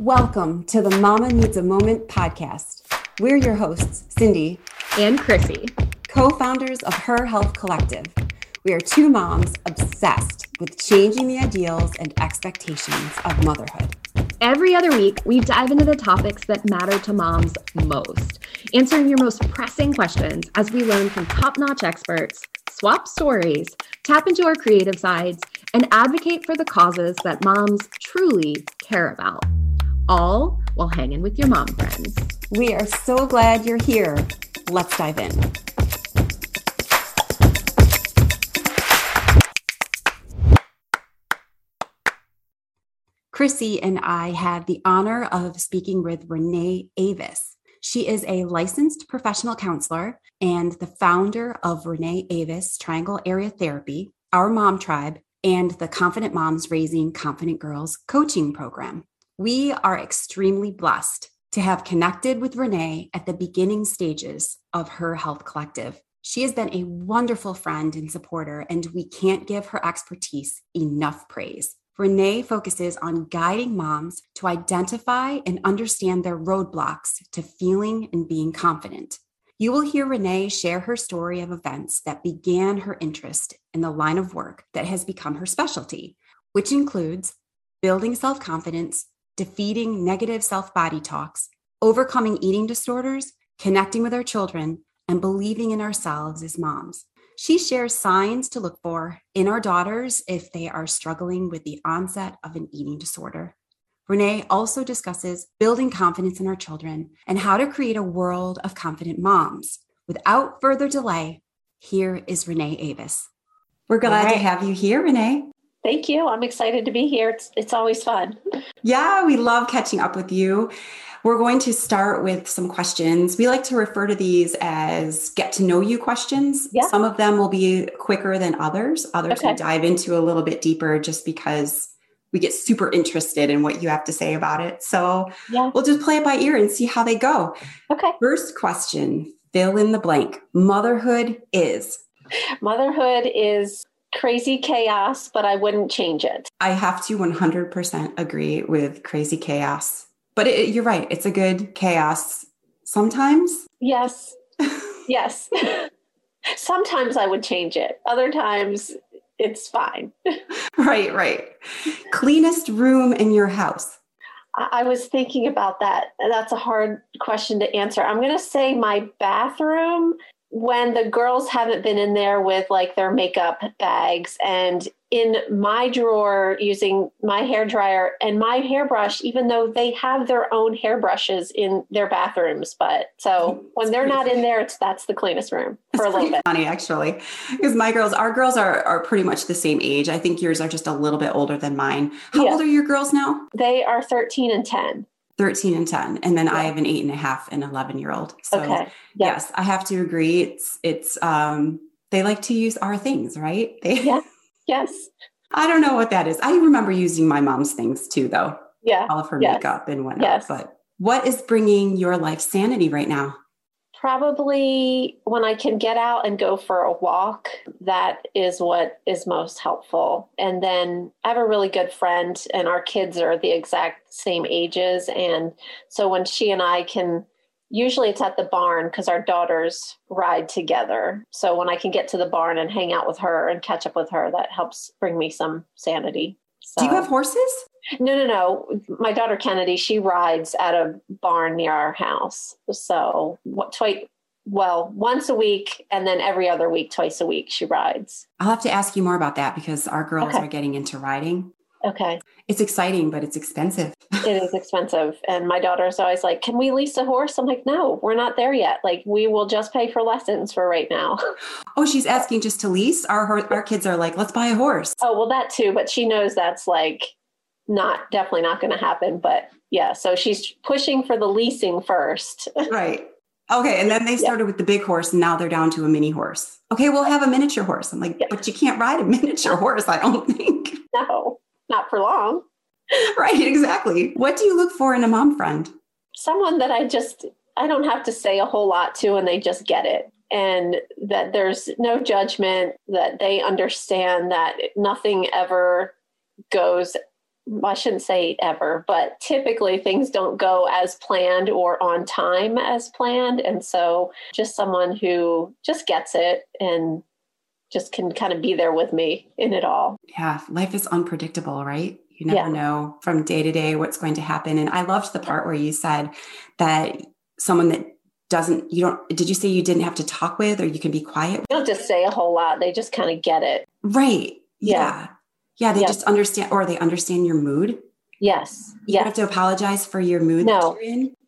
Welcome to the Mama Needs a Moment podcast. We're your hosts, Cindy and Chrissy, co founders of Her Health Collective. We are two moms obsessed with changing the ideals and expectations of motherhood. Every other week, we dive into the topics that matter to moms most, answering your most pressing questions as we learn from top notch experts, swap stories, tap into our creative sides, and advocate for the causes that moms truly care about, all while hanging with your mom friends. We are so glad you're here. Let's dive in. Chrissy and I had the honor of speaking with Renee Avis. She is a licensed professional counselor and the founder of Renee Avis Triangle Area Therapy, our mom tribe, and the Confident Moms Raising Confident Girls coaching program. We are extremely blessed to have connected with Renee at the beginning stages of her health collective. She has been a wonderful friend and supporter, and we can't give her expertise enough praise. Renee focuses on guiding moms to identify and understand their roadblocks to feeling and being confident. You will hear Renee share her story of events that began her interest in the line of work that has become her specialty, which includes building self confidence, defeating negative self body talks, overcoming eating disorders, connecting with our children, and believing in ourselves as moms. She shares signs to look for in our daughters if they are struggling with the onset of an eating disorder. Renee also discusses building confidence in our children and how to create a world of confident moms. Without further delay, here is Renee Avis. We're glad right. to have you here, Renee. Thank you. I'm excited to be here. It's, it's always fun. Yeah, we love catching up with you. We're going to start with some questions. We like to refer to these as get to know you questions. Yeah. Some of them will be quicker than others. Others okay. will dive into a little bit deeper just because we get super interested in what you have to say about it. So yeah. we'll just play it by ear and see how they go. Okay. First question fill in the blank. Motherhood is. Motherhood is crazy chaos, but I wouldn't change it. I have to 100% agree with crazy chaos. But it, you're right. It's a good chaos sometimes. Yes. yes. sometimes I would change it. Other times it's fine. right, right. Cleanest room in your house. I was thinking about that. That's a hard question to answer. I'm going to say my bathroom when the girls haven't been in there with like their makeup bags and in my drawer using my hair dryer and my hairbrush, even though they have their own hairbrushes in their bathrooms. But so when they're not in there, it's that's the cleanest room for it's a little bit. Funny actually, because my girls, our girls are are pretty much the same age. I think yours are just a little bit older than mine. How yeah. old are your girls now? They are 13 and 10. 13 and 10 and then yeah. i have an eight and a half and 11 year old so okay. yes i have to agree. It's it's um they like to use our things right? They yeah yes. I don't know what that is. I remember using my mom's things too though. Yeah. All of her yes. makeup and whatnot yes. but what is bringing your life sanity right now Probably when I can get out and go for a walk, that is what is most helpful. And then I have a really good friend, and our kids are the exact same ages. And so when she and I can, usually it's at the barn because our daughters ride together. So when I can get to the barn and hang out with her and catch up with her, that helps bring me some sanity. So. Do you have horses? No, no, no. My daughter Kennedy, she rides at a barn near our house. So what twice well, once a week and then every other week, twice a week she rides. I'll have to ask you more about that because our girls okay. are getting into riding. Okay. It's exciting, but it's expensive. it is expensive. And my daughter's always like, Can we lease a horse? I'm like, No, we're not there yet. Like, we will just pay for lessons for right now. Oh, she's asking just to lease? Our, our kids are like, Let's buy a horse. Oh, well, that too. But she knows that's like not definitely not going to happen. But yeah, so she's pushing for the leasing first. right. Okay. And then they started yeah. with the big horse and now they're down to a mini horse. Okay, we'll have a miniature horse. I'm like, yeah. but you can't ride a miniature horse, I don't think. No, not for long. right, exactly. What do you look for in a mom friend? Someone that I just I don't have to say a whole lot to and they just get it. And that there's no judgment, that they understand that nothing ever goes I shouldn't say ever, but typically things don't go as planned or on time as planned. And so just someone who just gets it and just can kind of be there with me in it all. Yeah, life is unpredictable, right? You never yeah. know from day to day what's going to happen. And I loved the part where you said that someone that doesn't, you don't, did you say you didn't have to talk with or you can be quiet? You don't just say a whole lot. They just kind of get it. Right. Yeah. Yeah. Yeah they just understand, or they understand your mood. Yes. You yes. have to apologize for your mood no,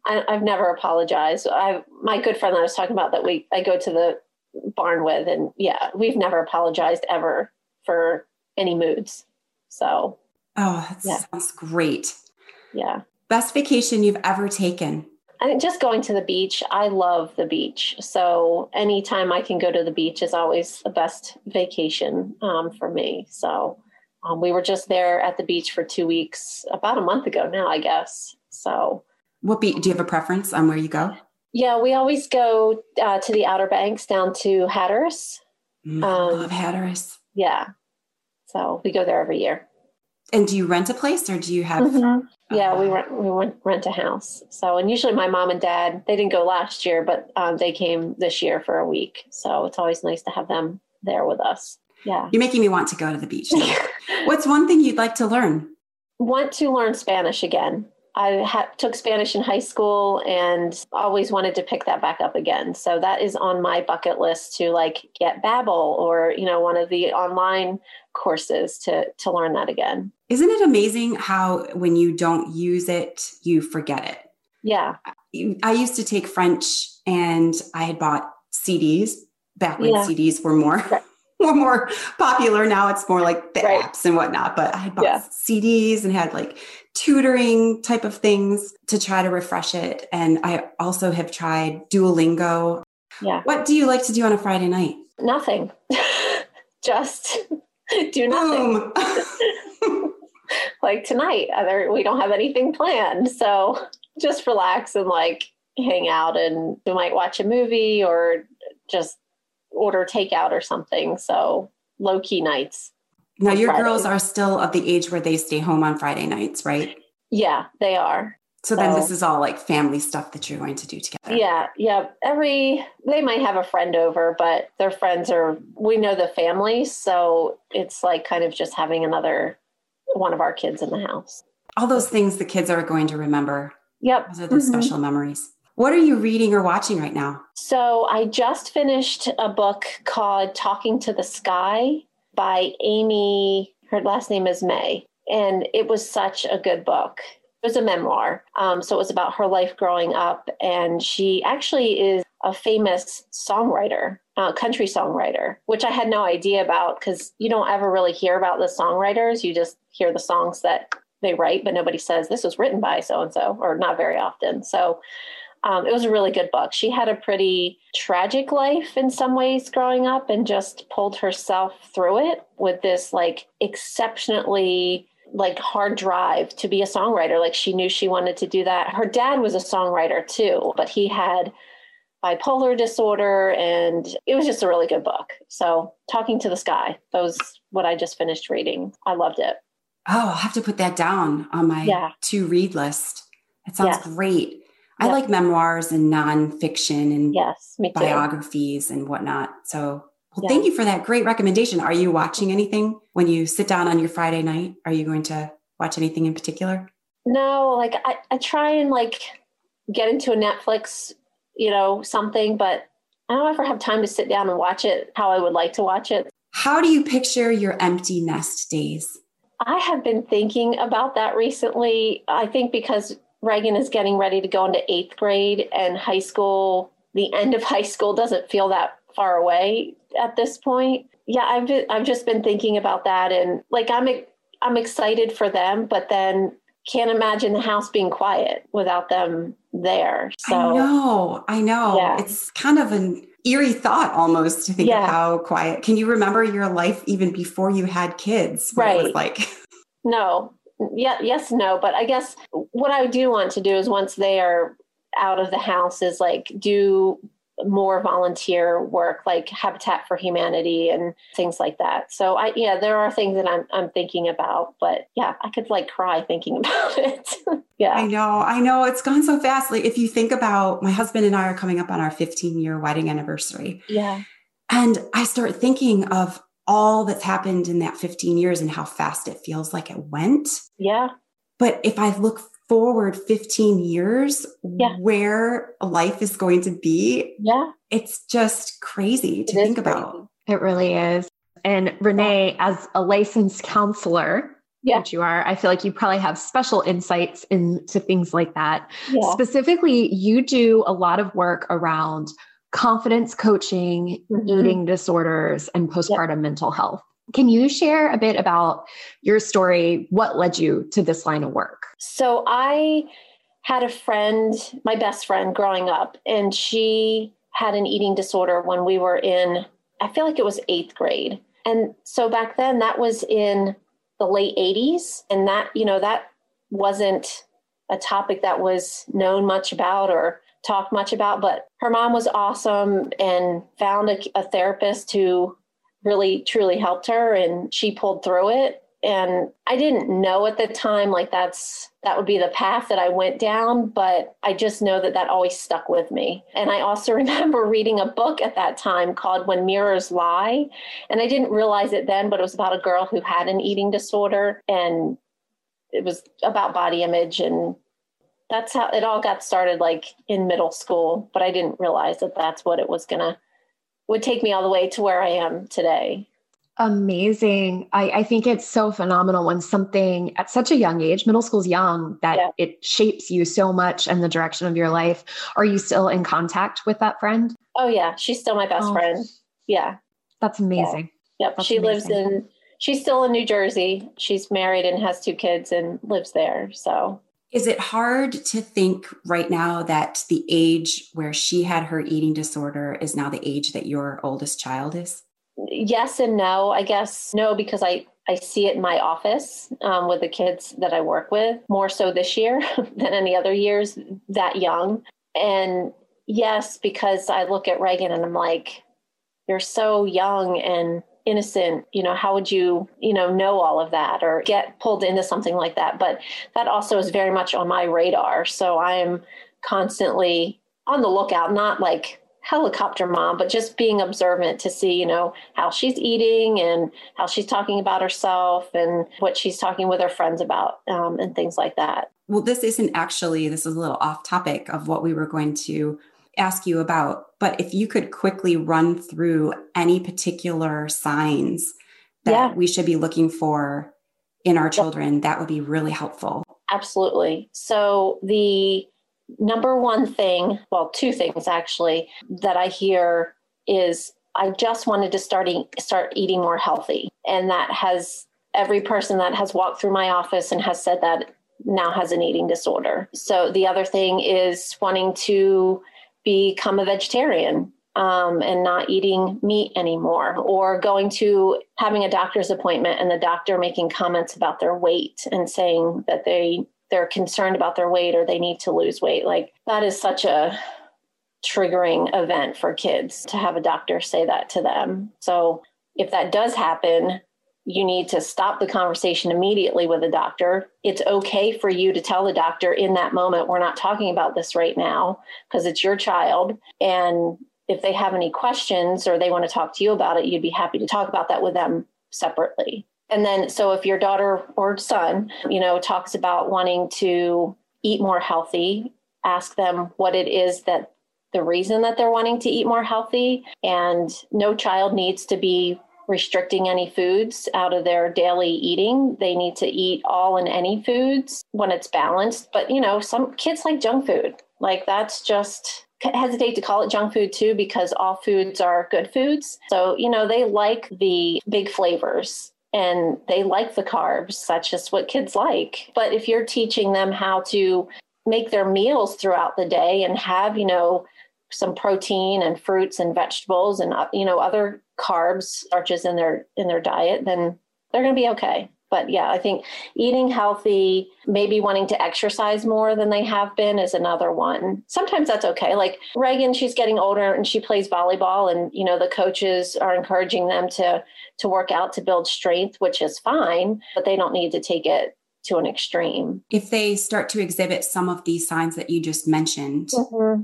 I, have never apologized. I, my good friend that I was talking about that we, I go to the barn with, and yeah, we've never apologized ever for any moods. So Oh, that yeah. sounds great. Yeah. Best vacation you've ever taken? I think just going to the beach. I love the beach. So anytime I can go to the beach is always the best vacation um, for me. So um, we were just there at the beach for two weeks, about a month ago now, I guess. So what beach? Do you have a preference on where you go? Yeah, we always go uh, to the Outer Banks down to Hatteras. Mm, um, love Hatteras. Yeah. So we go there every year. And do you rent a place or do you have? Mm-hmm. Yeah, we rent we rent, rent a house. So, and usually my mom and dad they didn't go last year, but um, they came this year for a week. So it's always nice to have them there with us. Yeah, you're making me want to go to the beach. What's one thing you'd like to learn? Want to learn Spanish again. I ha- took Spanish in high school and always wanted to pick that back up again. So that is on my bucket list to like get Babbel or you know one of the online courses to to learn that again. Isn't it amazing how when you don't use it, you forget it? Yeah. I used to take French and I had bought CDs back when yeah. CDs were more. were more popular. Now it's more like the right. apps and whatnot. But I had bought yeah. CDs and had like tutoring type of things to try to refresh it. And I also have tried Duolingo. Yeah. What do you like to do on a Friday night? Nothing. Just do nothing. like tonight, other we don't have anything planned. So just relax and like hang out and we might watch a movie or just order takeout or something. So low key nights. Now, your Friday. girls are still of the age where they stay home on Friday nights, right? Yeah, they are. So, so then this is all like family stuff that you're going to do together. Yeah, yeah. Every they might have a friend over, but their friends are we know the family, so it's like kind of just having another one of our kids in the house. All those things the kids are going to remember. Yep. Those are the mm-hmm. special memories. What are you reading or watching right now? So I just finished a book called Talking to the Sky by Amy. Her last name is May. And it was such a good book. It was a memoir. Um, so it was about her life growing up. And she actually is a famous songwriter, uh, country songwriter, which I had no idea about because you don't ever really hear about the songwriters. You just hear the songs that they write, but nobody says this was written by so and so, or not very often. So um, it was a really good book. She had a pretty tragic life in some ways growing up and just pulled herself through it with this like exceptionally like hard drive to be a songwriter. Like she knew she wanted to do that. Her dad was a songwriter too, but he had bipolar disorder and it was just a really good book. So Talking to the Sky, that was what I just finished reading. I loved it. Oh, I'll have to put that down on my yeah. to read list. It sounds great. I like memoirs and nonfiction and yes, biographies and whatnot. So, well, thank you for that great recommendation. Are you watching anything when you sit down on your Friday night? Are you going to watch anything in particular? No, like I, I try and like get into a Netflix, you know, something, but I don't ever have time to sit down and watch it how I would like to watch it. How do you picture your empty nest days? I have been thinking about that recently. I think because Reagan is getting ready to go into eighth grade, and high school, the end of high school doesn't feel that far away at this point. Yeah, I've I've just been thinking about that, and like I'm I'm excited for them, but then can't imagine the house being quiet without them there. So I know, I know. Yeah. It's kind of an eerie thought almost to think yeah. of how quiet. Can you remember your life even before you had kids? Right. like no, yeah, yes, no. But I guess what I do want to do is once they are out of the house is like do more volunteer work like Habitat for Humanity and things like that. So I yeah, there are things that I'm I'm thinking about, but yeah, I could like cry thinking about it. yeah. I know. I know it's gone so fast. Like if you think about my husband and I are coming up on our 15 year wedding anniversary. Yeah. And I start thinking of all that's happened in that 15 years and how fast it feels like it went. Yeah. But if I look forward 15 years yeah. where life is going to be, yeah, it's just crazy to think about. It really is. And Renee, as a licensed counselor, yeah. which you are, I feel like you probably have special insights into things like that. Yeah. Specifically, you do a lot of work around confidence coaching, mm-hmm. eating disorders, and postpartum yep. mental health. Can you share a bit about your story? What led you to this line of work? So, I had a friend, my best friend growing up, and she had an eating disorder when we were in, I feel like it was eighth grade. And so back then, that was in the late 80s. And that, you know, that wasn't a topic that was known much about or talked much about. But her mom was awesome and found a, a therapist who really truly helped her and she pulled through it and i didn't know at the time like that's that would be the path that i went down but i just know that that always stuck with me and i also remember reading a book at that time called when mirrors lie and i didn't realize it then but it was about a girl who had an eating disorder and it was about body image and that's how it all got started like in middle school but i didn't realize that that's what it was gonna would take me all the way to where I am today. Amazing. I, I think it's so phenomenal when something at such a young age, middle school's young, that yeah. it shapes you so much and the direction of your life. Are you still in contact with that friend? Oh yeah, she's still my best oh. friend. Yeah. That's amazing. Yeah. Yep. That's she amazing. lives in she's still in New Jersey. She's married and has two kids and lives there. So is it hard to think right now that the age where she had her eating disorder is now the age that your oldest child is? Yes and no. I guess no, because I, I see it in my office um, with the kids that I work with more so this year than any other years that young. And yes, because I look at Reagan and I'm like, you're so young and innocent you know how would you you know know all of that or get pulled into something like that? But that also is very much on my radar. So i'm constantly on the lookout not like helicopter mom but just being observant to see you know how she's eating and how she's talking about herself and what she's talking with her friends about um, and things like that. Well this isn't actually this is a little off topic of what we were going to ask you about, but if you could quickly run through any particular signs that yeah. we should be looking for in our children, that would be really helpful. Absolutely. So, the number one thing, well, two things actually, that I hear is I just wanted to start, start eating more healthy. And that has every person that has walked through my office and has said that now has an eating disorder. So the other thing is wanting to become a vegetarian um, and not eating meat anymore, or going to having a doctor's appointment and the doctor making comments about their weight and saying that they they're concerned about their weight or they need to lose weight. Like that is such a triggering event for kids to have a doctor say that to them. So if that does happen, you need to stop the conversation immediately with the doctor. It's okay for you to tell the doctor in that moment, we're not talking about this right now because it's your child. And if they have any questions or they want to talk to you about it, you'd be happy to talk about that with them separately. And then, so if your daughter or son, you know, talks about wanting to eat more healthy, ask them what it is that the reason that they're wanting to eat more healthy. And no child needs to be restricting any foods out of their daily eating. They need to eat all and any foods when it's balanced. But, you know, some kids like junk food. Like that's just hesitate to call it junk food too because all foods are good foods. So, you know, they like the big flavors and they like the carbs. That's just what kids like. But if you're teaching them how to make their meals throughout the day and have, you know, some protein and fruits and vegetables and uh, you know other carbs starches in their in their diet then they're going to be okay but yeah, I think eating healthy, maybe wanting to exercise more than they have been is another one. Sometimes that's okay. Like Reagan, she's getting older and she plays volleyball and you know the coaches are encouraging them to to work out to build strength, which is fine, but they don't need to take it to an extreme. If they start to exhibit some of these signs that you just mentioned, mm-hmm.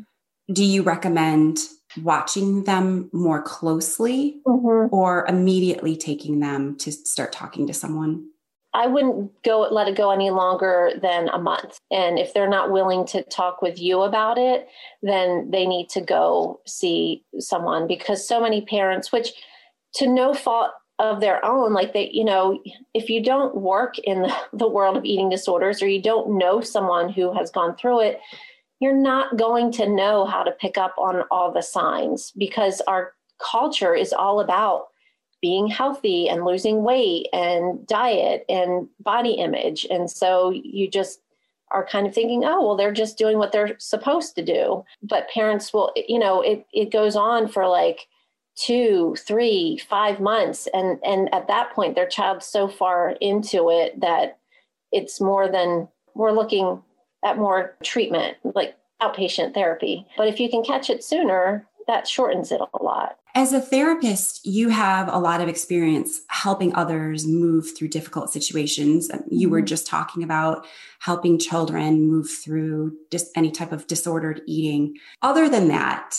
do you recommend watching them more closely mm-hmm. or immediately taking them to start talking to someone? I wouldn't go let it go any longer than a month. And if they're not willing to talk with you about it, then they need to go see someone because so many parents, which to no fault of their own, like they, you know, if you don't work in the, the world of eating disorders or you don't know someone who has gone through it, you're not going to know how to pick up on all the signs because our culture is all about being healthy and losing weight and diet and body image. And so you just are kind of thinking, oh, well, they're just doing what they're supposed to do. But parents will, you know, it, it goes on for like two, three, five months. And, and at that point, their child's so far into it that it's more than we're looking at more treatment, like outpatient therapy. But if you can catch it sooner, that shortens it a lot. As a therapist, you have a lot of experience helping others move through difficult situations. You mm-hmm. were just talking about helping children move through just any type of disordered eating. Other than that,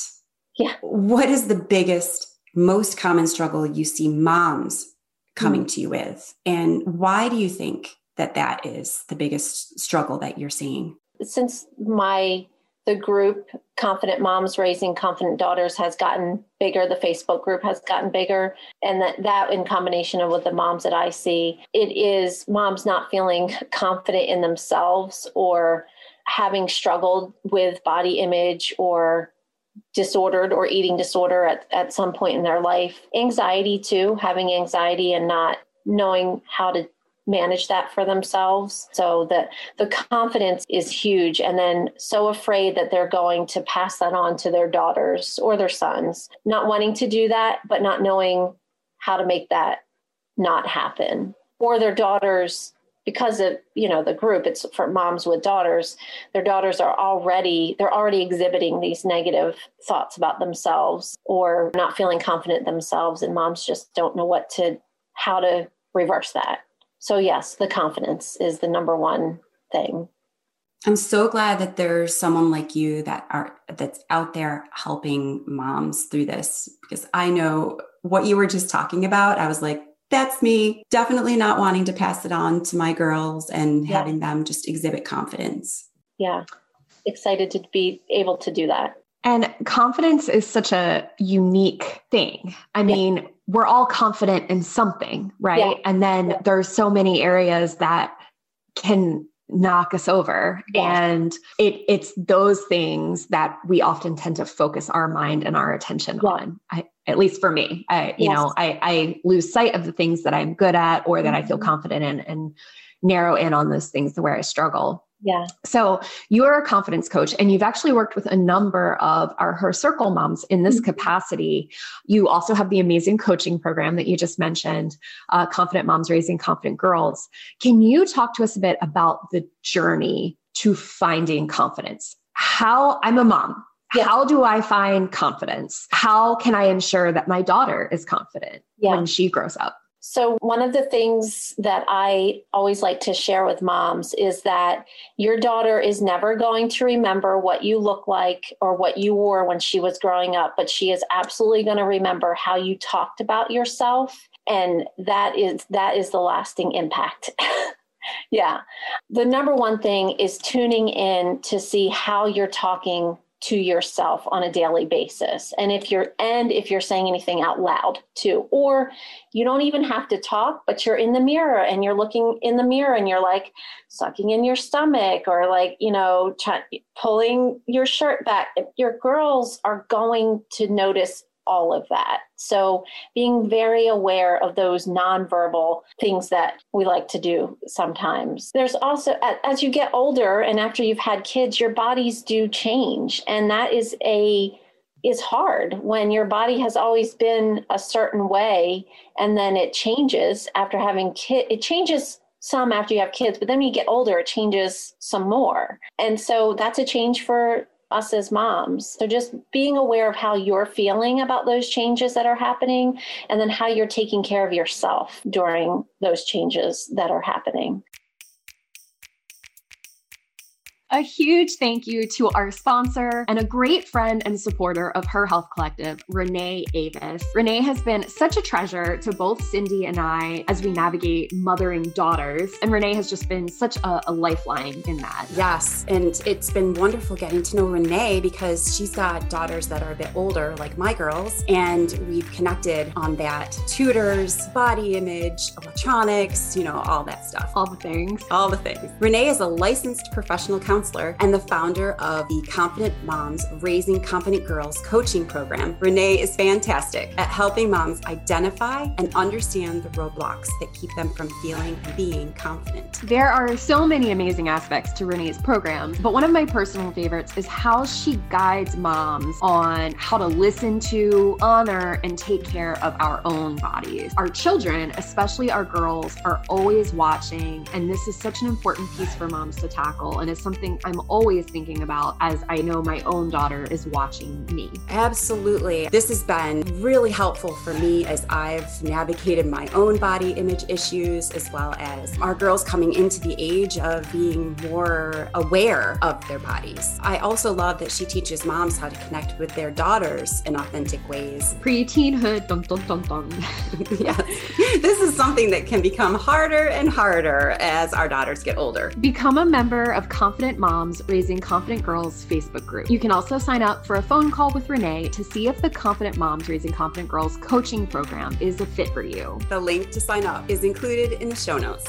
yeah. what is the biggest, most common struggle you see moms coming mm-hmm. to you with? And why do you think that that is the biggest struggle that you're seeing? Since my the group confident moms raising confident daughters has gotten bigger the facebook group has gotten bigger and that that in combination of with the moms that i see it is moms not feeling confident in themselves or having struggled with body image or disordered or eating disorder at, at some point in their life anxiety too having anxiety and not knowing how to manage that for themselves. So that the confidence is huge and then so afraid that they're going to pass that on to their daughters or their sons. Not wanting to do that but not knowing how to make that not happen. Or their daughters because of you know the group it's for moms with daughters their daughters are already they're already exhibiting these negative thoughts about themselves or not feeling confident themselves and moms just don't know what to how to reverse that so yes the confidence is the number one thing. I'm so glad that there's someone like you that are that's out there helping moms through this because i know what you were just talking about. I was like that's me. Definitely not wanting to pass it on to my girls and yeah. having them just exhibit confidence. Yeah. Excited to be able to do that and confidence is such a unique thing. I mean, yeah. we're all confident in something, right? Yeah. And then yeah. there's so many areas that can knock us over and it it's those things that we often tend to focus our mind and our attention on I, at least for me i you yes. know I, I lose sight of the things that i'm good at or that mm-hmm. i feel mm-hmm. confident in and narrow in on those things where i struggle yeah. So you're a confidence coach and you've actually worked with a number of our Her Circle moms in this mm-hmm. capacity. You also have the amazing coaching program that you just mentioned, uh, Confident Moms Raising Confident Girls. Can you talk to us a bit about the journey to finding confidence? How I'm a mom. Yeah. How do I find confidence? How can I ensure that my daughter is confident yeah. when she grows up? So, one of the things that I always like to share with moms is that your daughter is never going to remember what you look like or what you wore when she was growing up, but she is absolutely going to remember how you talked about yourself. And that is that is the lasting impact. yeah. The number one thing is tuning in to see how you're talking to yourself on a daily basis. And if you're and if you're saying anything out loud too or you don't even have to talk but you're in the mirror and you're looking in the mirror and you're like sucking in your stomach or like you know ch- pulling your shirt back. Your girls are going to notice all of that. So being very aware of those nonverbal things that we like to do sometimes. There's also, as you get older and after you've had kids, your bodies do change. And that is a is hard when your body has always been a certain way and then it changes after having kid it changes some after you have kids but then when you get older it changes some more and so that's a change for us as moms. So just being aware of how you're feeling about those changes that are happening and then how you're taking care of yourself during those changes that are happening a huge thank you to our sponsor and a great friend and supporter of Her Health Collective, Renee Avis. Renee has been such a treasure to both Cindy and I as we navigate mothering daughters. And Renee has just been such a, a lifeline in that. Yes. And it's been wonderful getting to know Renee because she's got daughters that are a bit older, like my girls. And we've connected on that tutors, body image, electronics, you know, all that stuff. All the things. All the things. Renee is a licensed professional counselor counselor and the founder of the Confident Moms Raising Confident Girls coaching program. Renee is fantastic at helping moms identify and understand the roadblocks that keep them from feeling and being confident. There are so many amazing aspects to Renee's program, but one of my personal favorites is how she guides moms on how to listen to, honor, and take care of our own bodies. Our children, especially our girls, are always watching, and this is such an important piece for moms to tackle, and it's something something I'm always thinking about as I know my own daughter is watching me. Absolutely. This has been really helpful for me as I've navigated my own body image issues, as well as our girls coming into the age of being more aware of their bodies. I also love that she teaches moms how to connect with their daughters in authentic ways. Pre-teenhood, dun dun dun dun. yes. This is something that can become harder and harder as our daughters get older. Become a member of Confident Moms Raising Confident Girls Facebook group. You can also sign up for a phone call with Renee to see if the Confident Moms Raising Confident Girls coaching program is a fit for you. The link to sign up is included in the show notes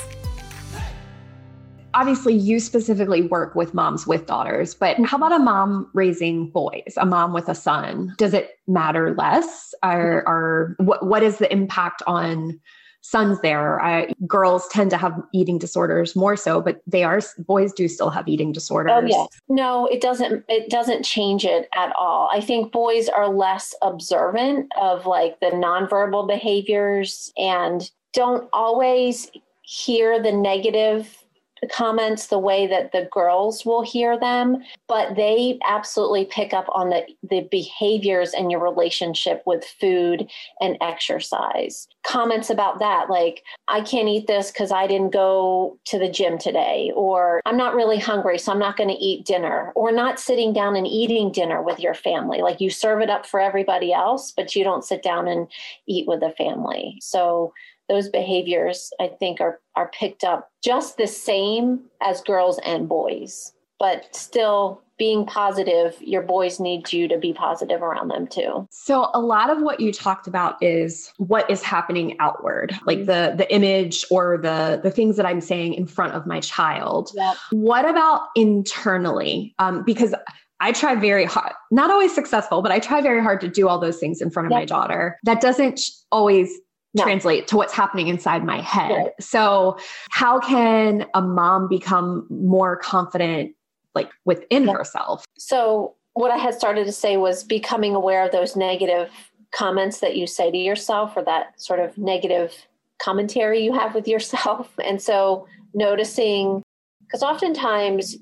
obviously you specifically work with moms with daughters, but how about a mom raising boys, a mom with a son? Does it matter less? Or, or what, what is the impact on sons there. Girls tend to have eating disorders more so, but they are boys do still have eating disorders. Oh yes, no, it doesn't. It doesn't change it at all. I think boys are less observant of like the nonverbal behaviors and don't always hear the negative comments the way that the girls will hear them, but they absolutely pick up on the, the behaviors and your relationship with food and exercise. Comments about that, like, I can't eat this because I didn't go to the gym today, or I'm not really hungry, so I'm not going to eat dinner, or not sitting down and eating dinner with your family. Like, you serve it up for everybody else, but you don't sit down and eat with the family. So, those behaviors I think are are picked up just the same as girls and boys. But still being positive, your boys need you to be positive around them too. So a lot of what you talked about is what is happening outward, like the the image or the the things that I'm saying in front of my child. Yep. What about internally? Um, because I try very hard, not always successful, but I try very hard to do all those things in front of yep. my daughter. That doesn't always no. translate to what's happening inside my head. So, how can a mom become more confident like within yeah. herself? So, what I had started to say was becoming aware of those negative comments that you say to yourself or that sort of negative commentary you have with yourself. And so, noticing because oftentimes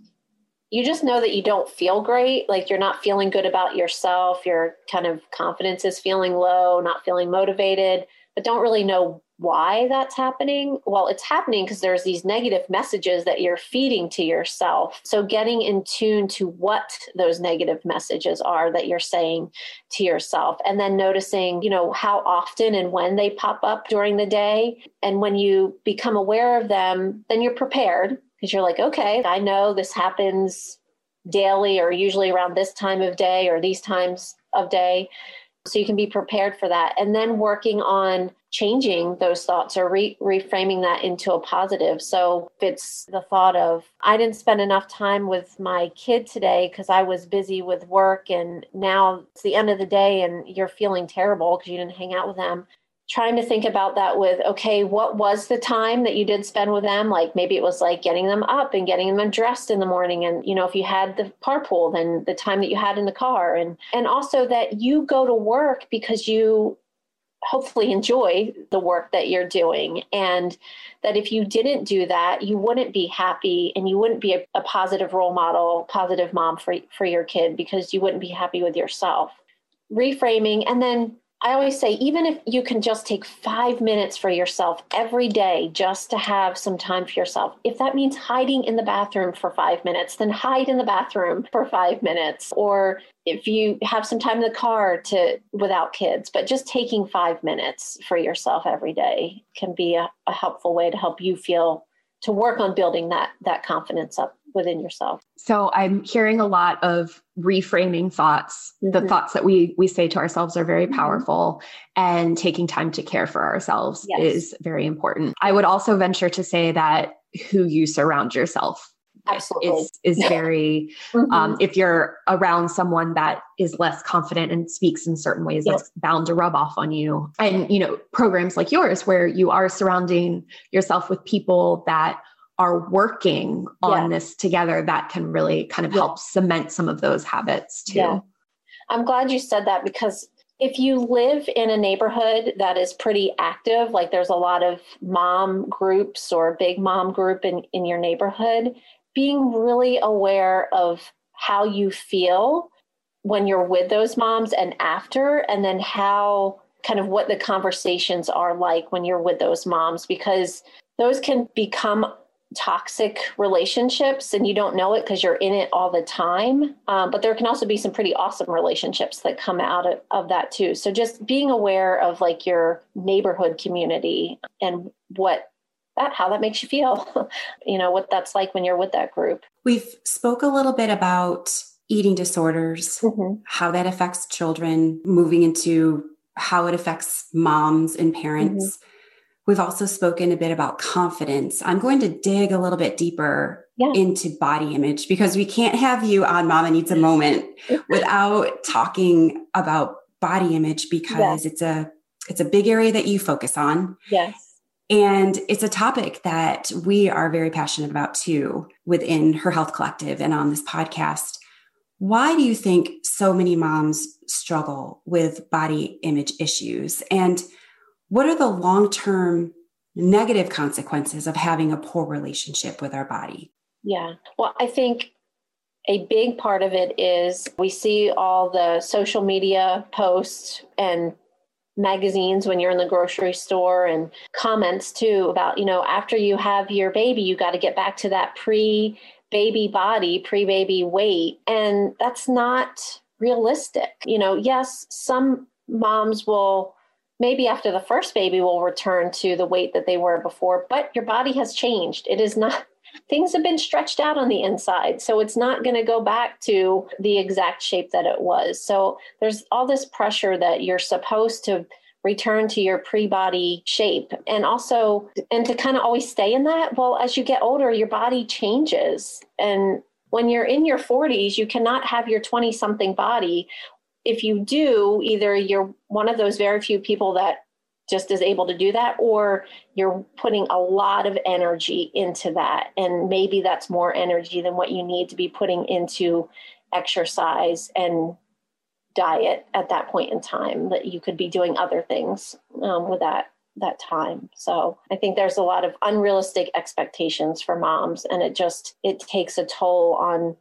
you just know that you don't feel great like you're not feeling good about yourself your kind of confidence is feeling low not feeling motivated but don't really know why that's happening. Well, it's happening because there's these negative messages that you're feeding to yourself. So getting in tune to what those negative messages are that you're saying to yourself and then noticing, you know, how often and when they pop up during the day. And when you become aware of them, then you're prepared because you're like, okay, I know this happens daily or usually around this time of day or these times of day. So you can be prepared for that. And then working on changing those thoughts or re- reframing that into a positive. So if it's the thought of, I didn't spend enough time with my kid today because I was busy with work, and now it's the end of the day and you're feeling terrible because you didn't hang out with them. Trying to think about that with okay what was the time that you did spend with them? Like maybe it was like getting them up and getting them dressed in the morning. And you know if you had the carpool then the time that you had in the car. And and also that you go to work because you hopefully enjoy the work that you're doing. And that if you didn't do that you wouldn't be happy and you wouldn't be a, a positive role model positive mom for for your kid because you wouldn't be happy with yourself. Reframing and then I always say, even if you can just take five minutes for yourself every day just to have some time for yourself, if that means hiding in the bathroom for five minutes, then hide in the bathroom for five minutes. Or if you have some time in the car to without kids, but just taking five minutes for yourself every day can be a, a helpful way to help you feel to work on building that that confidence up within yourself. So I'm hearing a lot of reframing thoughts. Mm-hmm. The thoughts that we we say to ourselves are very mm-hmm. powerful and taking time to care for ourselves yes. is very important. I would also venture to say that who you surround yourself Absolutely. is is very mm-hmm. um, if you're around someone that is less confident and speaks in certain ways yes. that's bound to rub off on you and you know programs like yours where you are surrounding yourself with people that are working on yeah. this together that can really kind of yeah. help cement some of those habits too. Yeah. I'm glad you said that because if you live in a neighborhood that is pretty active, like there's a lot of mom groups or big mom group in, in your neighborhood, being really aware of how you feel when you're with those moms and after, and then how kind of what the conversations are like when you're with those moms, because those can become toxic relationships and you don't know it because you're in it all the time. Um, but there can also be some pretty awesome relationships that come out of, of that too. So just being aware of like your neighborhood community and what that how that makes you feel you know what that's like when you're with that group we've spoke a little bit about eating disorders mm-hmm. how that affects children moving into how it affects moms and parents mm-hmm. We've also spoken a bit about confidence. I'm going to dig a little bit deeper yeah. into body image because we can't have you on Mama Needs a Moment without talking about body image because it's a it's a big area that you focus on. Yes. And it's a topic that we are very passionate about too within Her Health Collective and on this podcast. Why do you think so many moms struggle with body image issues? And what are the long term negative consequences of having a poor relationship with our body? Yeah. Well, I think a big part of it is we see all the social media posts and magazines when you're in the grocery store and comments too about, you know, after you have your baby, you got to get back to that pre baby body, pre baby weight. And that's not realistic. You know, yes, some moms will maybe after the first baby will return to the weight that they were before, but your body has changed. It is not, things have been stretched out on the inside. So it's not going to go back to the exact shape that it was. So there's all this pressure that you're supposed to return to your pre-body shape and also and to kind of always stay in that well as you get older your body changes and when you're in your 40s you cannot have your 20 something body if you do, either you're one of those very few people that just is able to do that, or you're putting a lot of energy into that. And maybe that's more energy than what you need to be putting into exercise and diet at that point in time that you could be doing other things um, with that that time so i think there's a lot of unrealistic expectations for moms and it just it takes a toll on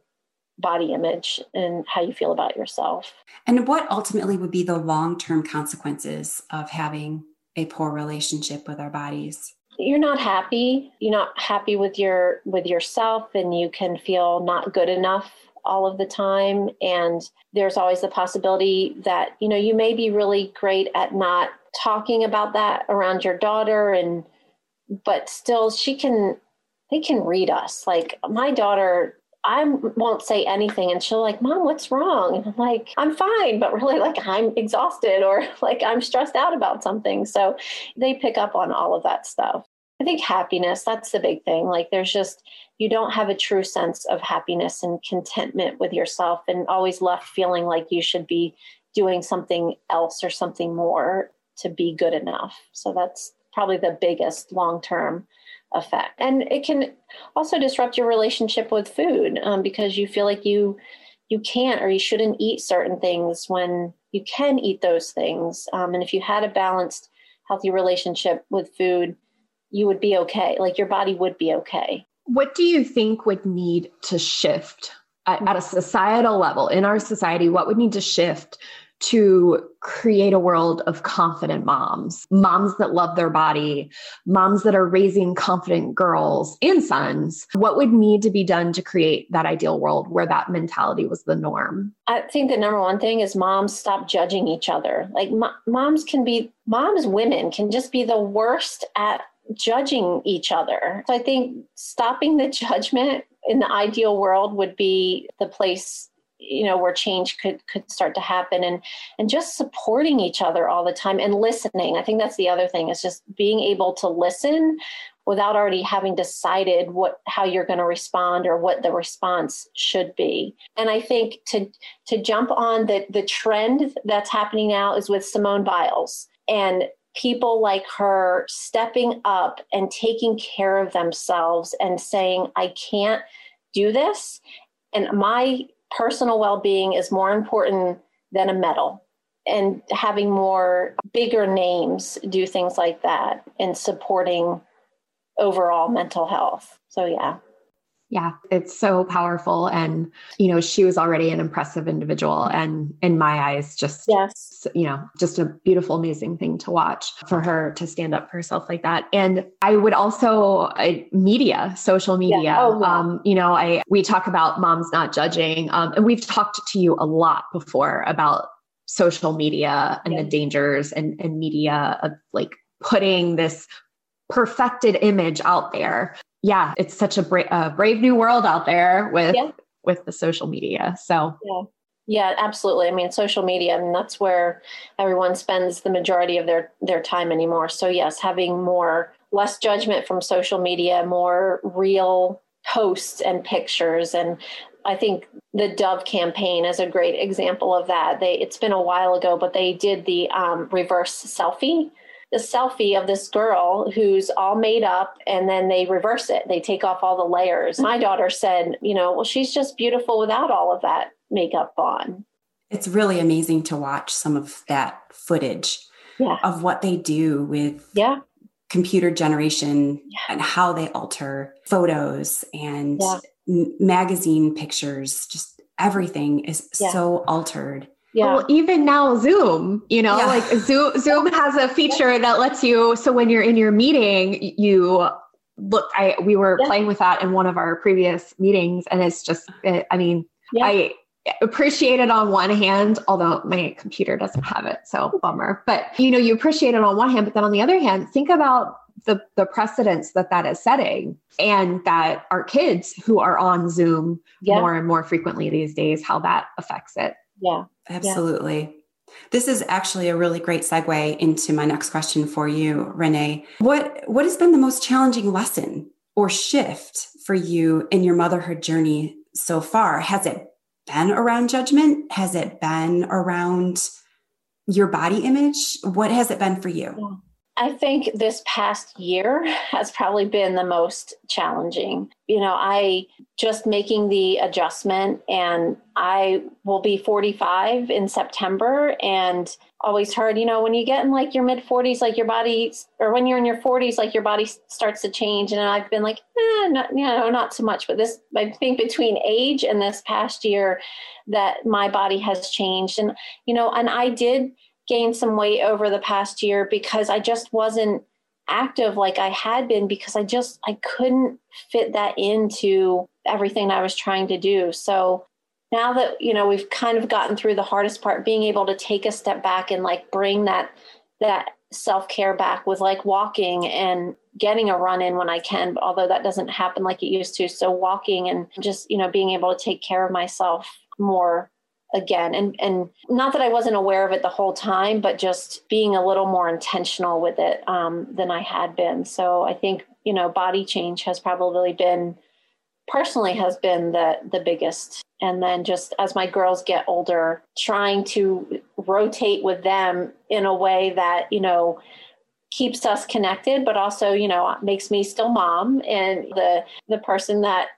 body image and how you feel about yourself. And what ultimately would be the long term consequences of having a poor relationship with our bodies? You're not happy. You're not happy with your with yourself and you can feel not good enough all of the time and there's always the possibility that you know you may be really great at not talking about that around your daughter and but still she can they can read us like my daughter I won't say anything and she'll like, Mom, what's wrong? And I'm like, I'm fine, but really like I'm exhausted or like I'm stressed out about something. So they pick up on all of that stuff. I think happiness, that's the big thing. Like there's just, you don't have a true sense of happiness and contentment with yourself and always left feeling like you should be doing something else or something more to be good enough. So that's probably the biggest long term effect. And it can also disrupt your relationship with food um, because you feel like you you can't or you shouldn't eat certain things when you can eat those things. Um, and if you had a balanced, healthy relationship with food, you would be okay. Like your body would be okay. What do you think would need to shift at, at a societal level in our society? What would need to shift to create a world of confident moms, moms that love their body, moms that are raising confident girls and sons. What would need to be done to create that ideal world where that mentality was the norm? I think the number one thing is moms stop judging each other. Like mo- moms can be, moms, women can just be the worst at judging each other. So I think stopping the judgment in the ideal world would be the place you know where change could could start to happen and and just supporting each other all the time and listening. I think that's the other thing is just being able to listen without already having decided what how you're going to respond or what the response should be. And i think to to jump on the the trend that's happening now is with simone biles and people like her stepping up and taking care of themselves and saying i can't do this and my personal well being is more important than a medal. And having more bigger names do things like that and supporting overall mental health. So, yeah. Yeah, it's so powerful. And, you know, she was already an impressive individual. And in my eyes, just, yes. you know, just a beautiful, amazing thing to watch for her to stand up for herself like that. And I would also, uh, media, social media, yeah. Oh, yeah. um, you know, I, we talk about moms not judging. Um, and we've talked to you a lot before about social media and yeah. the dangers and, and media of like putting this perfected image out there yeah, it's such a, bra- a brave new world out there with yeah. with the social media. So yeah. Yeah, absolutely. I mean, social media, and that's where everyone spends the majority of their their time anymore. So yes, having more less judgment from social media, more real posts and pictures and I think the Dove campaign is a great example of that. They it's been a while ago, but they did the um, reverse selfie the selfie of this girl who's all made up and then they reverse it. They take off all the layers. My mm-hmm. daughter said, you know, well, she's just beautiful without all of that makeup on. It's really amazing to watch some of that footage yeah. of what they do with yeah. computer generation yeah. and how they alter photos and magazine pictures. Just everything is so altered yeah. Well, even now Zoom, you know, yeah. like Zoom Zoom has a feature that lets you so when you're in your meeting, you look I we were yeah. playing with that in one of our previous meetings and it's just it, I mean, yeah. I appreciate it on one hand, although my computer doesn't have it, so bummer. But you know, you appreciate it on one hand, but then on the other hand, think about the the precedents that that is setting and that our kids who are on Zoom more and more frequently these days, how that affects it. Yeah. Absolutely. Yeah. This is actually a really great segue into my next question for you, Renee. What what has been the most challenging lesson or shift for you in your motherhood journey so far? Has it been around judgment? Has it been around your body image? What has it been for you? Yeah. I think this past year has probably been the most challenging. You know, I just making the adjustment and I will be 45 in September and always heard, you know, when you get in like your mid 40s, like your body, or when you're in your 40s, like your body starts to change. And I've been like, eh, not, you know, not so much. But this, I think between age and this past year, that my body has changed. And, you know, and I did gained some weight over the past year because I just wasn't active like I had been because I just I couldn't fit that into everything I was trying to do. So now that you know we've kind of gotten through the hardest part being able to take a step back and like bring that that self-care back with like walking and getting a run in when I can although that doesn't happen like it used to so walking and just you know being able to take care of myself more again. And and not that i wasn't aware of it the whole time but just being a little more intentional with it um, than i had been. So i think you know body change has probably been personally has been the the biggest. And then just as my girls get older trying to rotate with them in a way that you know keeps us connected but also you know makes me still mom and the the person that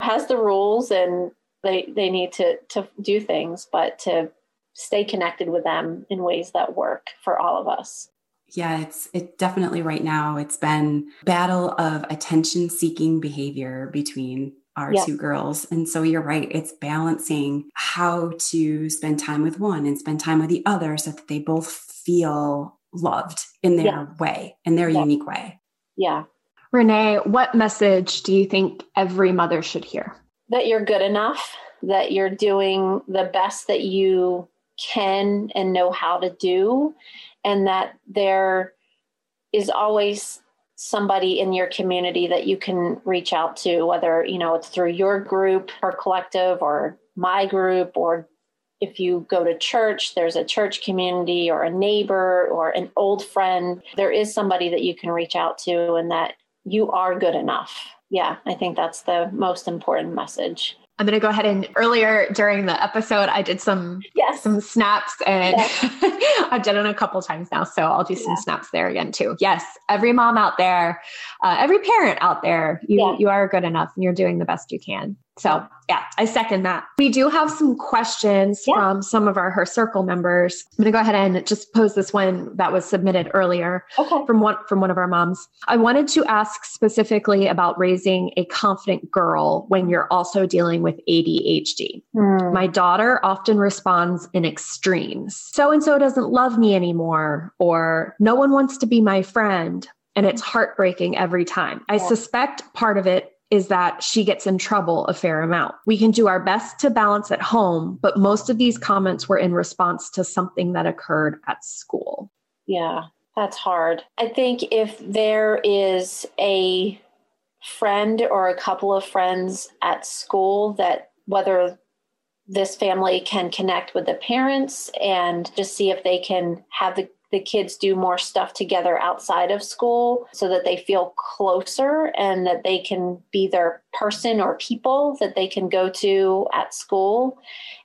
has the rules and they they need to to do things but to stay connected with them in ways that work for all of us yeah it's it definitely right now it's been battle of attention seeking behavior between our yeah. two girls and so you're right it's balancing how to spend time with one and spend time with the other so that they both feel loved in their yeah. way in their yeah. unique way yeah renee what message do you think every mother should hear that you're good enough that you're doing the best that you can and know how to do and that there is always somebody in your community that you can reach out to whether you know it's through your group or collective or my group or if you go to church there's a church community or a neighbor or an old friend. There is somebody that you can reach out to and that you are good enough yeah i think that's the most important message I'm going to go ahead and earlier during the episode, I did some yes. some snaps and yes. I've done it a couple times now. So I'll do some yeah. snaps there again too. Yes. Every mom out there, uh, every parent out there, you, yeah. you are good enough and you're doing the best you can. So, yeah, I second that. We do have some questions yeah. from some of our Her Circle members. I'm going to go ahead and just pose this one that was submitted earlier okay. from one from one of our moms. I wanted to ask specifically about raising a confident girl when you're also dealing with ADHD. Mm. My daughter often responds in extremes. So and so doesn't love me anymore or no one wants to be my friend and it's heartbreaking every time. I suspect part of it is that she gets in trouble a fair amount. We can do our best to balance at home, but most of these comments were in response to something that occurred at school. Yeah, that's hard. I think if there is a friend or a couple of friends at school that whether this family can connect with the parents and just see if they can have the the kids do more stuff together outside of school so that they feel closer and that they can be their person or people that they can go to at school.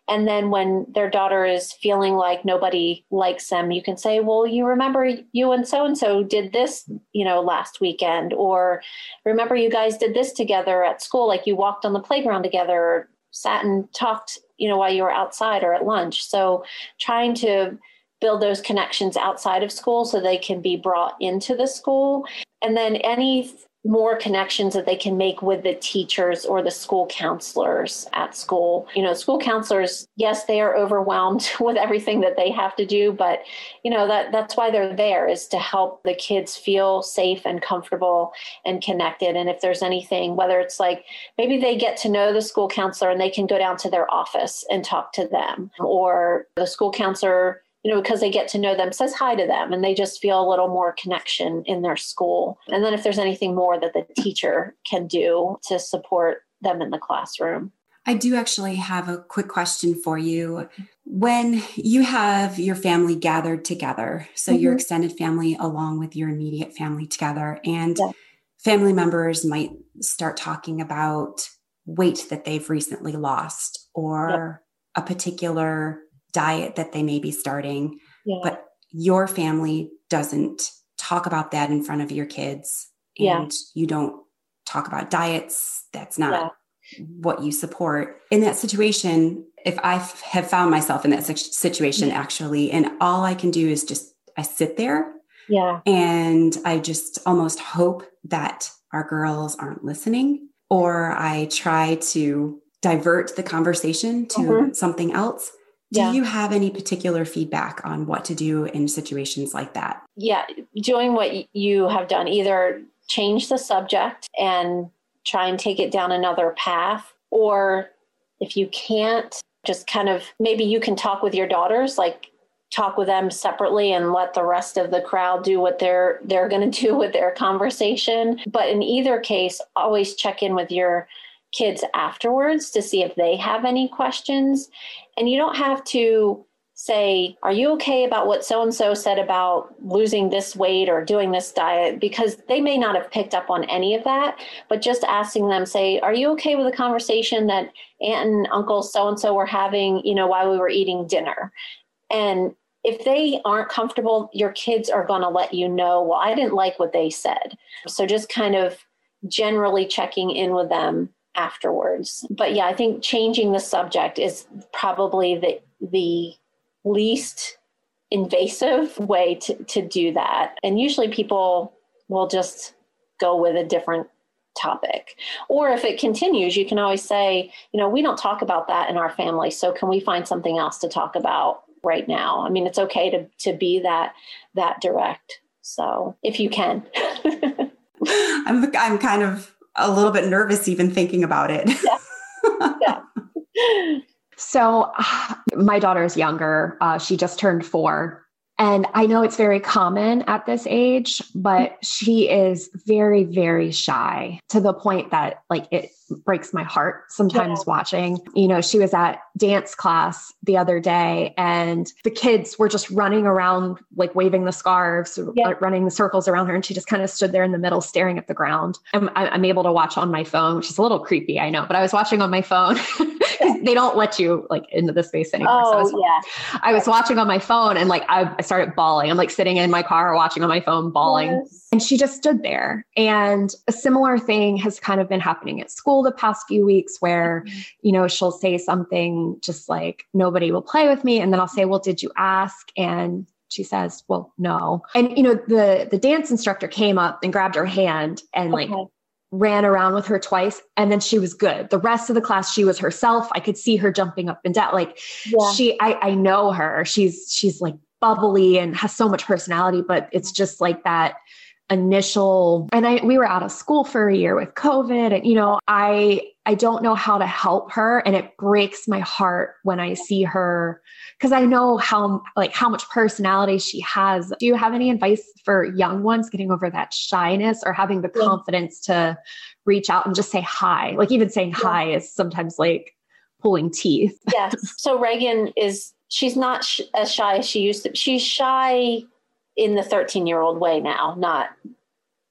And then when their daughter is feeling like nobody likes them, you can say, Well, you remember you and so and so did this, you know, last weekend, or remember you guys did this together at school, like you walked on the playground together, or sat and talked, you know, while you were outside or at lunch. So trying to build those connections outside of school so they can be brought into the school. And then any more connections that they can make with the teachers or the school counselors at school. You know, school counselors, yes, they are overwhelmed with everything that they have to do, but you know, that that's why they're there is to help the kids feel safe and comfortable and connected. And if there's anything, whether it's like maybe they get to know the school counselor and they can go down to their office and talk to them or the school counselor you know, because they get to know them, says hi to them, and they just feel a little more connection in their school. And then if there's anything more that the teacher can do to support them in the classroom. I do actually have a quick question for you. When you have your family gathered together, so mm-hmm. your extended family along with your immediate family together, and yeah. family members might start talking about weight that they've recently lost or yeah. a particular diet that they may be starting, yeah. but your family doesn't talk about that in front of your kids and yeah. you don't talk about diets. That's not yeah. what you support. In that situation, if I have found myself in that situation actually, and all I can do is just, I sit there. Yeah. And I just almost hope that our girls aren't listening, or I try to divert the conversation to mm-hmm. something else. Do yeah. you have any particular feedback on what to do in situations like that? Yeah, doing what you have done, either change the subject and try and take it down another path, or if you can't, just kind of maybe you can talk with your daughters, like talk with them separately and let the rest of the crowd do what they're they're going to do with their conversation but in either case always check in with your kids afterwards to see if they have any questions. And you don't have to say, Are you okay about what so and so said about losing this weight or doing this diet? Because they may not have picked up on any of that, but just asking them, say, Are you okay with the conversation that aunt and uncle so and so were having, you know, while we were eating dinner? And if they aren't comfortable, your kids are going to let you know, Well, I didn't like what they said. So just kind of generally checking in with them afterwards. But yeah, I think changing the subject is probably the the least invasive way to, to do that. And usually people will just go with a different topic. Or if it continues, you can always say, you know, we don't talk about that in our family. So can we find something else to talk about right now? I mean, it's okay to, to be that, that direct. So if you can. I'm, I'm kind of a little bit nervous even thinking about it. yeah. yeah. So, my daughter is younger. Uh, she just turned four. And I know it's very common at this age, but she is very, very shy to the point that like it breaks my heart sometimes yeah. watching. You know, she was at dance class the other day and the kids were just running around, like waving the scarves, yeah. running the circles around her. And she just kind of stood there in the middle staring at the ground. I'm, I'm able to watch on my phone, which is a little creepy, I know, but I was watching on my phone. they don't let you like into the space anymore. Oh, so I was, oh, yeah. I was watching on my phone and like I, I, started bawling. I'm like sitting in my car watching on my phone, bawling. Yes. And she just stood there. And a similar thing has kind of been happening at school the past few weeks where, mm-hmm. you know, she'll say something just like, nobody will play with me. And then I'll say, well, did you ask? And she says, "Well, no." And you know, the the dance instructor came up and grabbed her hand and okay. like ran around with her twice and then she was good the rest of the class she was herself i could see her jumping up and down like yeah. she I, I know her she's she's like bubbly and has so much personality but it's just like that initial and I we were out of school for a year with COVID and you know I I don't know how to help her and it breaks my heart when I see her because I know how like how much personality she has. Do you have any advice for young ones getting over that shyness or having the yeah. confidence to reach out and just say hi? Like even saying yeah. hi is sometimes like pulling teeth. yes. So Reagan is she's not sh- as shy as she used to. She's shy in the 13 year old way now, not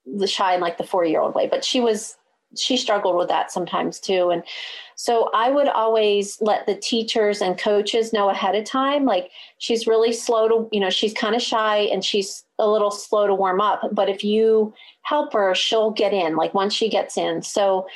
the shy in like the four year old way, but she was, she struggled with that sometimes too. And so I would always let the teachers and coaches know ahead of time, like she's really slow to, you know, she's kind of shy and she's a little slow to warm up. But if you help her, she'll get in, like once she gets in. So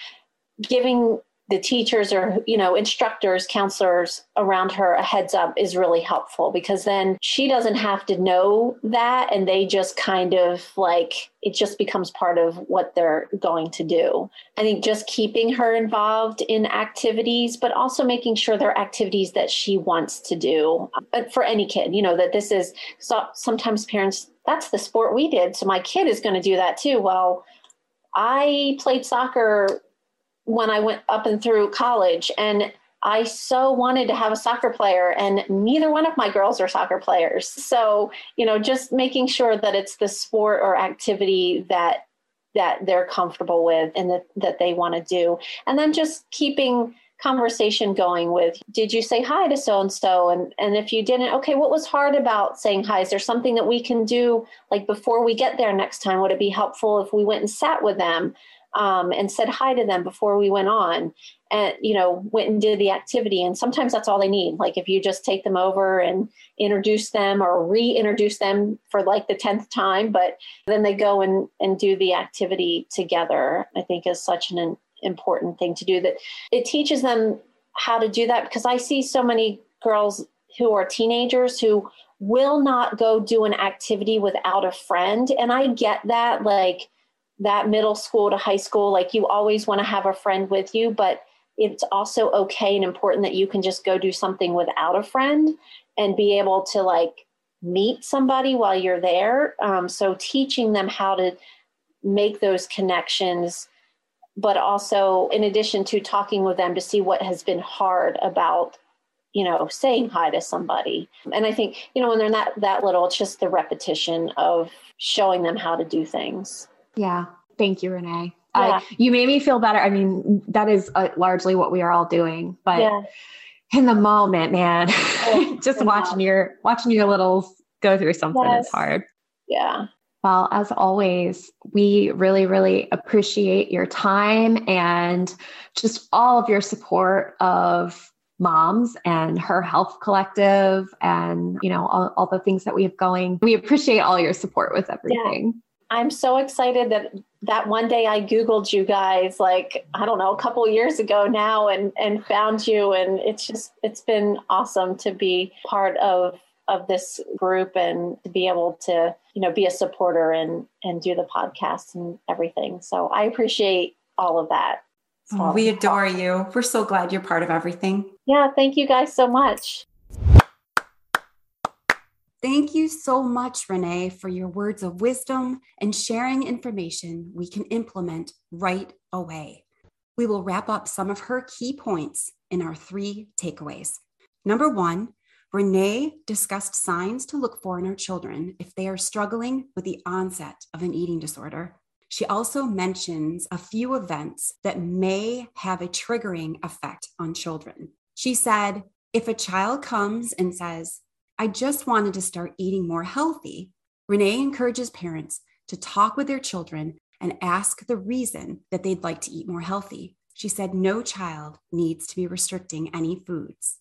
giving the teachers or you know instructors counselors around her a heads up is really helpful because then she doesn't have to know that and they just kind of like it just becomes part of what they're going to do. I think just keeping her involved in activities but also making sure they're activities that she wants to do but for any kid you know that this is so sometimes parents that's the sport we did so my kid is going to do that too. Well I played soccer when I went up and through college. And I so wanted to have a soccer player, and neither one of my girls are soccer players. So, you know, just making sure that it's the sport or activity that that they're comfortable with and that, that they want to do. And then just keeping conversation going with did you say hi to so and so and and if you didn't okay what was hard about saying hi is there something that we can do like before we get there next time would it be helpful if we went and sat with them um, and said hi to them before we went on and you know went and did the activity. And sometimes that's all they need. Like if you just take them over and introduce them or reintroduce them for like the 10th time but then they go and and do the activity together i think is such an important thing to do that it teaches them how to do that. Because i see so many girls who are teenagers who will not go do an activity without a friend. And i get that like that middle school to high school, like you always want to have a friend with you, but it's also okay and important that you can just go do something without a friend and be able to like meet somebody while you're there. Um, so teaching them how to make those connections, but also in addition to talking with them to see what has been hard about you know saying hi to somebody and i think you know when they're not that little it's just the repetition of showing them how to do things yeah. Thank you, Renee. Yeah. you made me feel better. I mean, that is uh, largely what we are all doing, but yeah. in the moment, man. Oh, Just watching your watching your littles go through something yes. is hard. Yeah. Well, as always, we really, really appreciate your time and just all of your support of moms and her health collective and you know all, all the things that we have going we appreciate all your support with everything. I'm so excited that that one day i googled you guys like i don't know a couple years ago now and and found you and it's just it's been awesome to be part of of this group and to be able to you know be a supporter and and do the podcast and everything so i appreciate all of that Oh, we adore you. We're so glad you're part of everything. Yeah, thank you guys so much. Thank you so much, Renee, for your words of wisdom and sharing information we can implement right away. We will wrap up some of her key points in our three takeaways. Number one, Renee discussed signs to look for in our children if they are struggling with the onset of an eating disorder. She also mentions a few events that may have a triggering effect on children. She said, if a child comes and says, I just wanted to start eating more healthy, Renee encourages parents to talk with their children and ask the reason that they'd like to eat more healthy. She said, No child needs to be restricting any foods.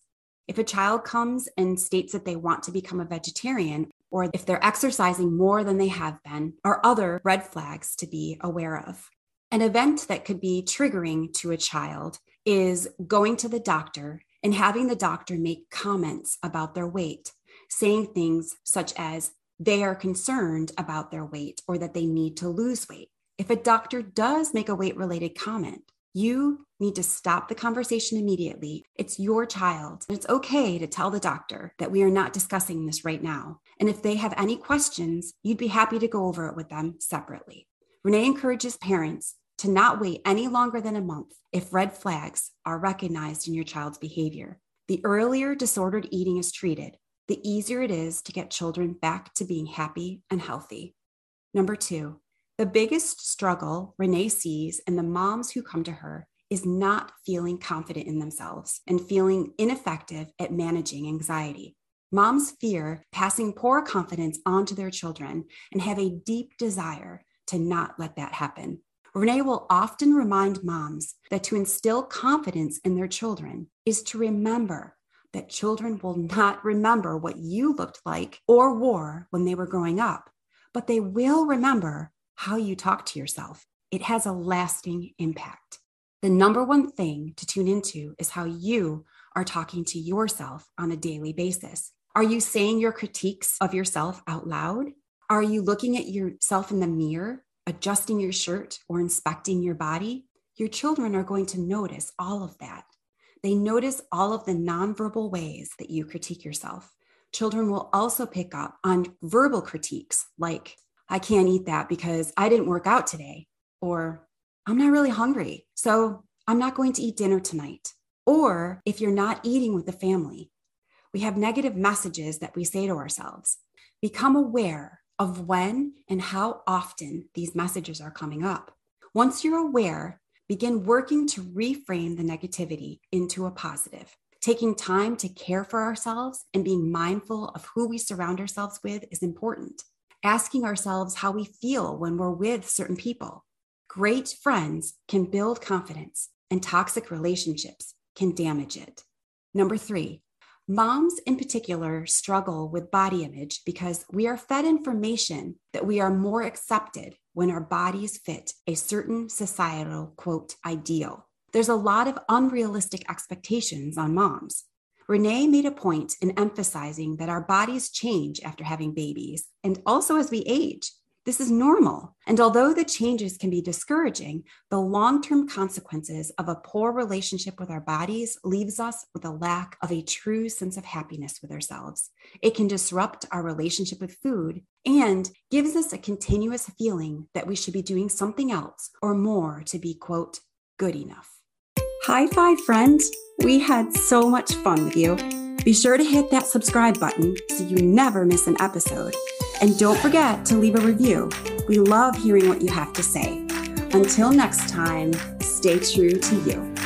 If a child comes and states that they want to become a vegetarian, or if they're exercising more than they have been, are other red flags to be aware of. An event that could be triggering to a child is going to the doctor and having the doctor make comments about their weight, saying things such as they are concerned about their weight or that they need to lose weight. If a doctor does make a weight related comment, you need to stop the conversation immediately. It's your child. It's okay to tell the doctor that we are not discussing this right now. And if they have any questions, you'd be happy to go over it with them separately. Renee encourages parents to not wait any longer than a month if red flags are recognized in your child's behavior. The earlier disordered eating is treated, the easier it is to get children back to being happy and healthy. Number two, the biggest struggle Renee sees in the moms who come to her is not feeling confident in themselves and feeling ineffective at managing anxiety. Moms fear passing poor confidence onto their children and have a deep desire to not let that happen. Renee will often remind moms that to instill confidence in their children is to remember that children will not remember what you looked like or wore when they were growing up, but they will remember how you talk to yourself. It has a lasting impact. The number one thing to tune into is how you are talking to yourself on a daily basis. Are you saying your critiques of yourself out loud? Are you looking at yourself in the mirror, adjusting your shirt, or inspecting your body? Your children are going to notice all of that. They notice all of the nonverbal ways that you critique yourself. Children will also pick up on verbal critiques like, I can't eat that because I didn't work out today, or I'm not really hungry, so I'm not going to eat dinner tonight. Or if you're not eating with the family, we have negative messages that we say to ourselves. Become aware of when and how often these messages are coming up. Once you're aware, begin working to reframe the negativity into a positive. Taking time to care for ourselves and being mindful of who we surround ourselves with is important. Asking ourselves how we feel when we're with certain people. Great friends can build confidence, and toxic relationships can damage it. Number three, moms in particular struggle with body image because we are fed information that we are more accepted when our bodies fit a certain societal, quote, ideal. There's a lot of unrealistic expectations on moms. Renee made a point in emphasizing that our bodies change after having babies and also as we age. This is normal. And although the changes can be discouraging, the long term consequences of a poor relationship with our bodies leaves us with a lack of a true sense of happiness with ourselves. It can disrupt our relationship with food and gives us a continuous feeling that we should be doing something else or more to be, quote, good enough. High five, friends. We had so much fun with you. Be sure to hit that subscribe button so you never miss an episode. And don't forget to leave a review. We love hearing what you have to say. Until next time, stay true to you.